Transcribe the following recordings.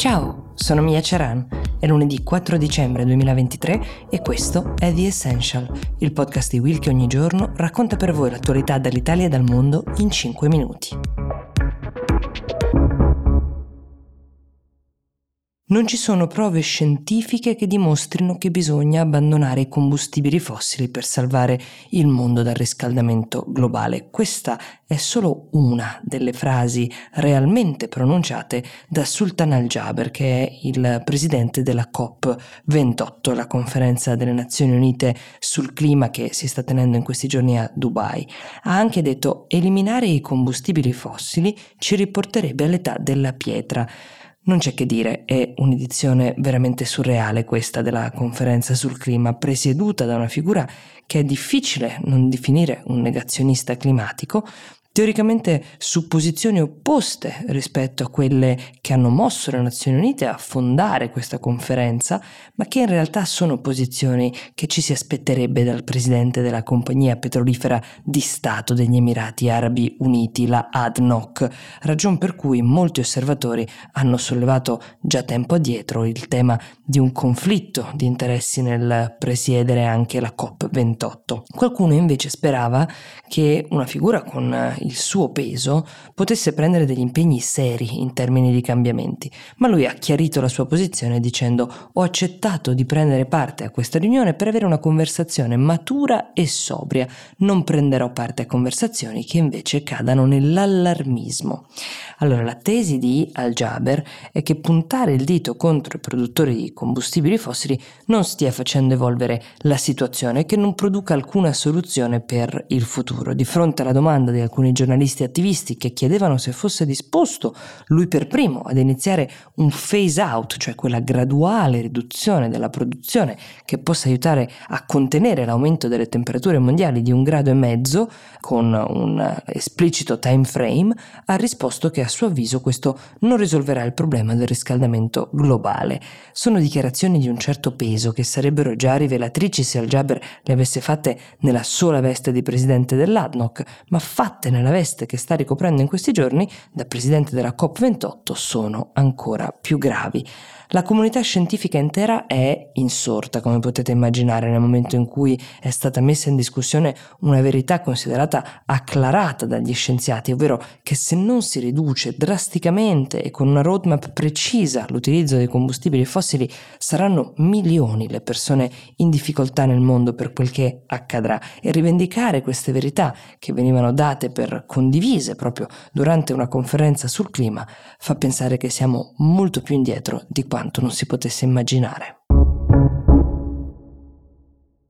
Ciao, sono Mia Ceran. È lunedì 4 dicembre 2023 e questo è The Essential, il podcast di Will che ogni giorno racconta per voi l'attualità dall'Italia e dal mondo in 5 minuti. Non ci sono prove scientifiche che dimostrino che bisogna abbandonare i combustibili fossili per salvare il mondo dal riscaldamento globale. Questa è solo una delle frasi realmente pronunciate da Sultan al-Jaber, che è il presidente della COP28, la conferenza delle Nazioni Unite sul clima che si sta tenendo in questi giorni a Dubai. Ha anche detto eliminare i combustibili fossili ci riporterebbe all'età della pietra. Non c'è che dire, è un'edizione veramente surreale questa della conferenza sul clima, presieduta da una figura che è difficile non definire un negazionista climatico, teoricamente su posizioni opposte rispetto a quelle che hanno mosso le Nazioni Unite a fondare questa conferenza, ma che in realtà sono posizioni che ci si aspetterebbe dal presidente della compagnia petrolifera di Stato degli Emirati Arabi Uniti, la ADNOC, ragion per cui molti osservatori hanno sollevato già tempo addietro il tema di un conflitto di interessi nel presiedere anche la COP28. Qualcuno invece sperava che una figura con il suo peso potesse prendere degli impegni seri in termini di cambiamenti, ma lui ha chiarito la sua posizione dicendo ho accettato di prendere parte a questa riunione per avere una conversazione matura e sobria, non prenderò parte a conversazioni che invece cadano nell'allarmismo. Allora la tesi di Al-Jaber è che puntare il dito contro i produttori di combustibili fossili non stia facendo evolvere la situazione e che non produca alcuna soluzione per il futuro. Di fronte alla domanda di alcuni giornalisti attivisti che chiedevano se fosse disposto lui per primo ad iniziare un phase out, cioè quella graduale riduzione della produzione che possa aiutare a contenere l'aumento delle temperature mondiali di un grado e mezzo con un esplicito time frame, ha risposto che a suo avviso questo non risolverà il problema del riscaldamento globale. Sono dichiarazioni di un certo peso che sarebbero già rivelatrici se Al-Jaber le avesse fatte nella sola veste di presidente dell'ADNOC, ma fatte nella la veste che sta ricoprendo in questi giorni da presidente della COP28 sono ancora più gravi. La comunità scientifica intera è insorta, come potete immaginare, nel momento in cui è stata messa in discussione una verità considerata acclarata dagli scienziati, ovvero che se non si riduce drasticamente e con una roadmap precisa l'utilizzo dei combustibili fossili, saranno milioni le persone in difficoltà nel mondo per quel che accadrà. E rivendicare queste verità che venivano date per condivise proprio durante una conferenza sul clima fa pensare che siamo molto più indietro di quanto non si potesse immaginare.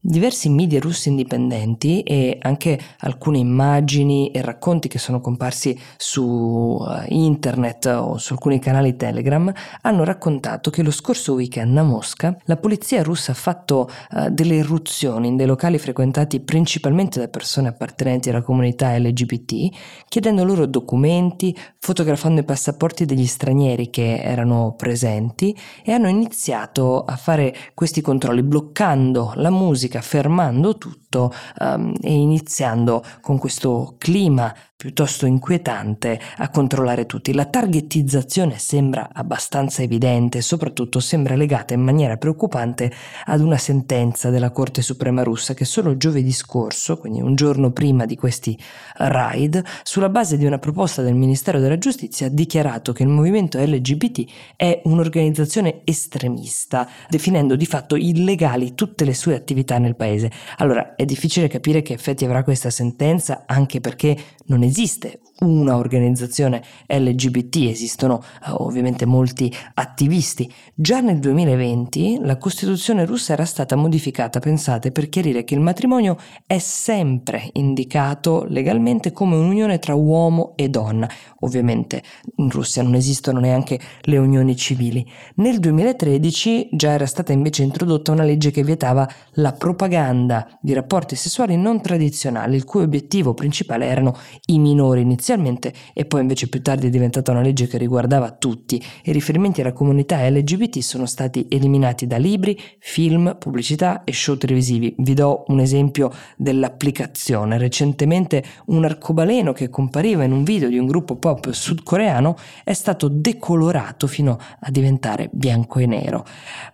Diversi media russi indipendenti e anche alcune immagini e racconti che sono comparsi su eh, internet o su alcuni canali Telegram hanno raccontato che lo scorso weekend a Mosca la polizia russa ha fatto uh, delle irruzioni in dei locali frequentati principalmente da persone appartenenti alla comunità LGBT, chiedendo loro documenti, fotografando i passaporti degli stranieri che erano presenti e hanno iniziato a fare questi controlli bloccando la musica musica, fermando tutto um, e iniziando con questo clima piuttosto inquietante a controllare tutti. La targetizzazione sembra abbastanza evidente soprattutto sembra legata in maniera preoccupante ad una sentenza della Corte Suprema russa che solo giovedì scorso, quindi un giorno prima di questi raid, sulla base di una proposta del Ministero della Giustizia ha dichiarato che il movimento LGBT è un'organizzazione estremista, definendo di fatto illegali tutte le sue attività nel paese. Allora è difficile capire che effetti avrà questa sentenza anche perché non esiste una organizzazione LGBT, esistono uh, ovviamente molti attivisti. Già nel 2020 la Costituzione russa era stata modificata, pensate, per chiarire che il matrimonio è sempre indicato legalmente come un'unione tra uomo e donna. Ovviamente in Russia non esistono neanche le unioni civili. Nel 2013 già era stata invece introdotta una legge che vietava la propaganda di rapporti sessuali non tradizionali, il cui obiettivo principale erano i minori inizialmente e poi invece più tardi è diventata una legge che riguardava tutti. I riferimenti alla comunità LGBT sono stati eliminati da libri, film, pubblicità e show televisivi. Vi do un esempio dell'applicazione. Recentemente un arcobaleno che compariva in un video di un gruppo pop sudcoreano è stato decolorato fino a diventare bianco e nero.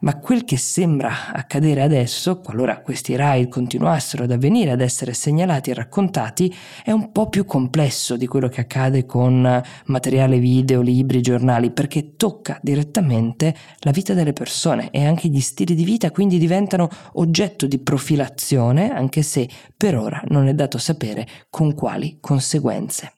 Ma quel che sembra accadere adesso, qualora questi raid continuassero ad avvenire, ad essere segnalati e raccontati, è un po' più complesso di quello che accade con materiale video, libri, giornali, perché tocca direttamente la vita delle persone e anche gli stili di vita, quindi diventano oggetto di profilazione, anche se per ora non è dato sapere con quali conseguenze.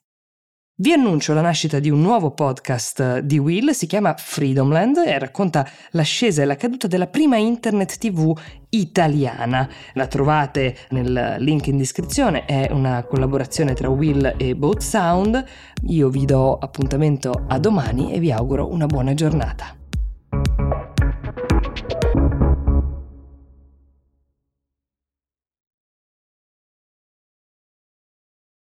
Vi annuncio la nascita di un nuovo podcast di Will, si chiama Freedomland e racconta l'ascesa e la caduta della prima internet TV italiana. La trovate nel link in descrizione, è una collaborazione tra Will e Boat Sound. Io vi do appuntamento a domani e vi auguro una buona giornata.